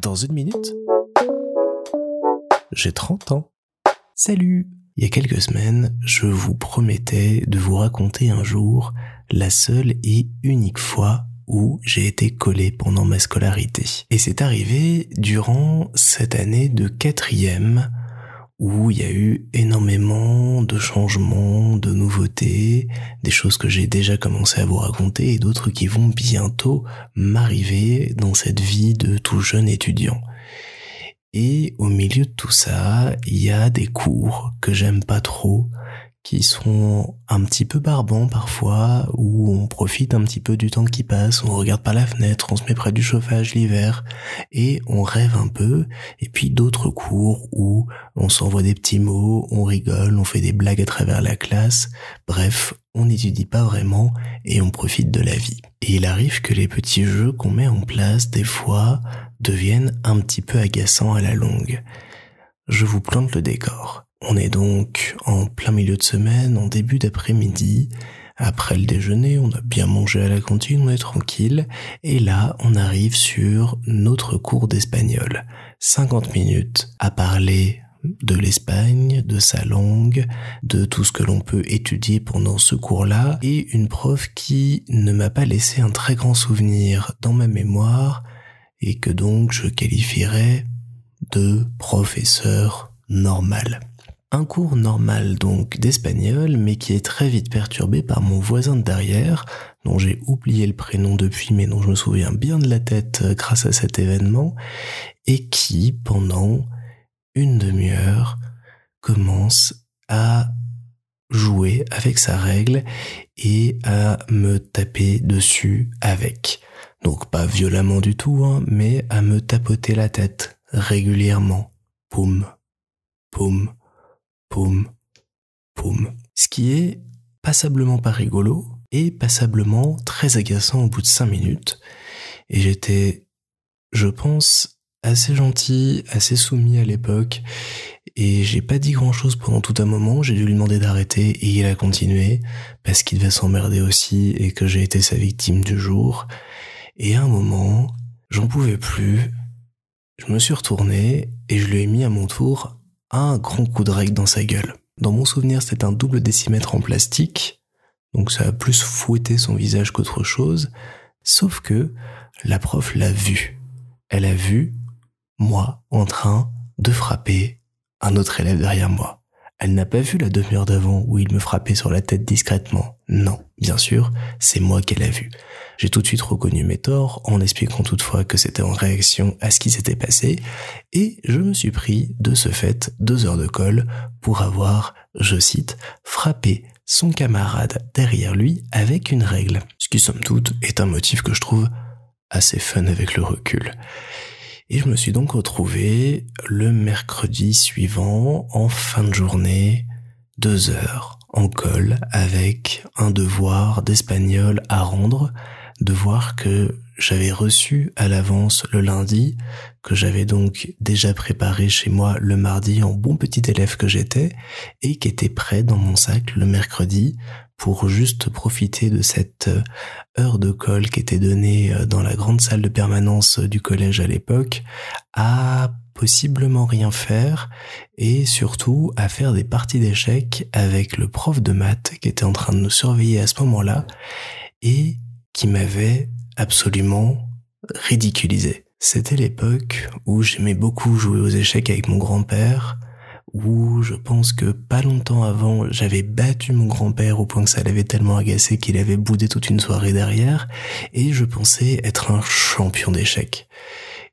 Dans une minute, j'ai 30 ans. Salut Il y a quelques semaines, je vous promettais de vous raconter un jour la seule et unique fois où j'ai été collé pendant ma scolarité. Et c'est arrivé durant cette année de quatrième où il y a eu énormément de changements, de nouveautés, des choses que j'ai déjà commencé à vous raconter et d'autres qui vont bientôt m'arriver dans cette vie de tout jeune étudiant. Et au milieu de tout ça, il y a des cours que j'aime pas trop, qui sont un petit peu barbants parfois, où on profite un petit peu du temps qui passe, on regarde par la fenêtre, on se met près du chauffage l'hiver, et on rêve un peu, et puis d'autres cours où on s'envoie des petits mots, on rigole, on fait des blagues à travers la classe, bref, on n'étudie pas vraiment et on profite de la vie. Et il arrive que les petits jeux qu'on met en place, des fois, deviennent un petit peu agaçants à la longue. Je vous plante le décor. On est donc en plein milieu de semaine, en début d'après-midi. Après le déjeuner, on a bien mangé à la cantine, on est tranquille. Et là, on arrive sur notre cours d'espagnol. 50 minutes à parler de l'Espagne, de sa langue, de tout ce que l'on peut étudier pendant ce cours-là, et une prof qui ne m'a pas laissé un très grand souvenir dans ma mémoire, et que donc je qualifierais de professeur normal. Un cours normal donc d'espagnol, mais qui est très vite perturbé par mon voisin de derrière, dont j'ai oublié le prénom depuis, mais dont je me souviens bien de la tête euh, grâce à cet événement, et qui, pendant une demi-heure, commence à jouer avec sa règle et à me taper dessus avec. Donc pas violemment du tout, hein, mais à me tapoter la tête régulièrement. Poum, poum, poum, poum. Ce qui est passablement pas rigolo et passablement très agaçant au bout de cinq minutes. Et j'étais, je pense, assez gentil, assez soumis à l'époque. Et j'ai pas dit grand chose pendant tout un moment, j'ai dû lui demander d'arrêter et il a continué parce qu'il devait s'emmerder aussi et que j'ai été sa victime du jour. Et à un moment, j'en pouvais plus. Je me suis retourné et je lui ai mis à mon tour un grand coup de règle dans sa gueule. Dans mon souvenir, c'était un double décimètre en plastique, donc ça a plus fouetté son visage qu'autre chose, sauf que la prof l'a vu. Elle a vu moi en train de frapper un autre élève derrière moi. Elle n'a pas vu la demi-heure d'avant où il me frappait sur la tête discrètement. Non, bien sûr, c'est moi qu'elle a vu. J'ai tout de suite reconnu mes torts en expliquant toutefois que c'était en réaction à ce qui s'était passé et je me suis pris de ce fait deux heures de colle pour avoir, je cite, frappé son camarade derrière lui avec une règle. Ce qui somme toute est un motif que je trouve assez fun avec le recul. Et je me suis donc retrouvé le mercredi suivant, en fin de journée, deux heures en colle avec un devoir d'espagnol à rendre, devoir que j'avais reçu à l'avance le lundi, que j'avais donc déjà préparé chez moi le mardi en bon petit élève que j'étais, et qui était prêt dans mon sac le mercredi pour juste profiter de cette euh, heure de colle qui était donnée euh, dans la grande salle de permanence du collège à l'époque, à possiblement rien faire et surtout à faire des parties d'échecs avec le prof de maths qui était en train de nous surveiller à ce moment-là et qui m'avait absolument ridiculisé. C'était l'époque où j'aimais beaucoup jouer aux échecs avec mon grand-père, où je pense que pas longtemps avant, j'avais battu mon grand-père au point que ça l'avait tellement agacé qu'il avait boudé toute une soirée derrière, et je pensais être un champion d'échecs.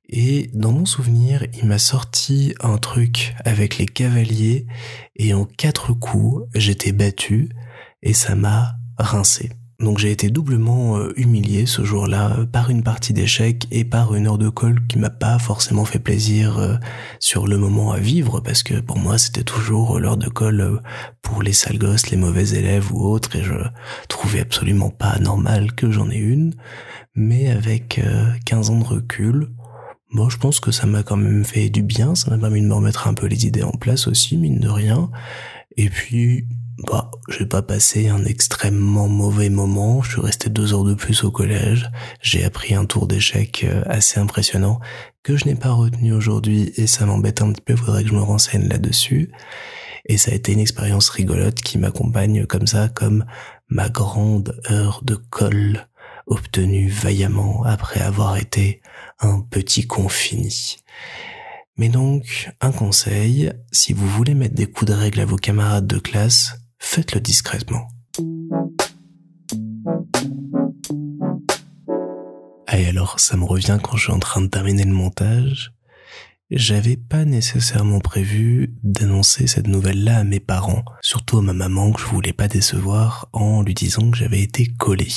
Et dans mon souvenir, il m'a sorti un truc avec les cavaliers, et en quatre coups, j'étais battu, et ça m'a rincé. Donc j'ai été doublement euh, humilié ce jour-là par une partie d'échecs et par une heure de colle qui m'a pas forcément fait plaisir euh, sur le moment à vivre parce que pour moi c'était toujours l'heure de colle euh, pour les sales gosses, les mauvais élèves ou autres et je trouvais absolument pas normal que j'en ai une. Mais avec 15 ans de recul, bon je pense que ça m'a quand même fait du bien, ça m'a permis de me remettre un peu les idées en place aussi, mine de rien. Et puis bah, j'ai pas passé un extrêmement mauvais moment. Je suis resté deux heures de plus au collège. J'ai appris un tour d'échecs euh, assez impressionnant que je n'ai pas retenu aujourd'hui et ça m'embête un petit peu. Faudrait que je me renseigne là-dessus. Et ça a été une expérience rigolote qui m'accompagne comme ça, comme ma grande heure de colle obtenue vaillamment après avoir été un petit confini. Mais donc, un conseil, si vous voulez mettre des coups de règle à vos camarades de classe, faites-le discrètement. Et alors, ça me revient quand je suis en train de terminer le montage. J'avais pas nécessairement prévu d'annoncer cette nouvelle-là à mes parents, surtout à ma maman que je voulais pas décevoir en lui disant que j'avais été collé.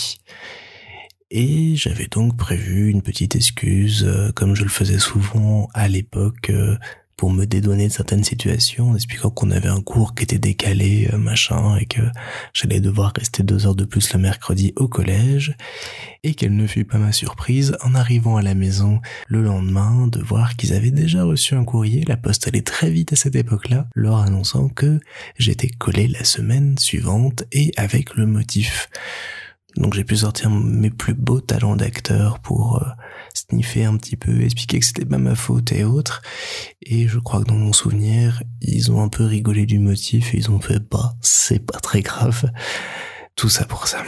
Et j'avais donc prévu une petite excuse, euh, comme je le faisais souvent à l'époque, euh, pour me dédouaner de certaines situations, expliquant qu'on avait un cours qui était décalé, euh, machin, et que j'allais devoir rester deux heures de plus le mercredi au collège, et quelle ne fut pas ma surprise en arrivant à la maison le lendemain de voir qu'ils avaient déjà reçu un courrier, la poste allait très vite à cette époque-là, leur annonçant que j'étais collé la semaine suivante et avec le motif. Donc j'ai pu sortir mes plus beaux talents d'acteur pour euh, sniffer un petit peu, expliquer que c'était pas ma faute et autres. Et je crois que dans mon souvenir, ils ont un peu rigolé du motif et ils ont fait bah c'est pas très grave. Tout ça pour ça.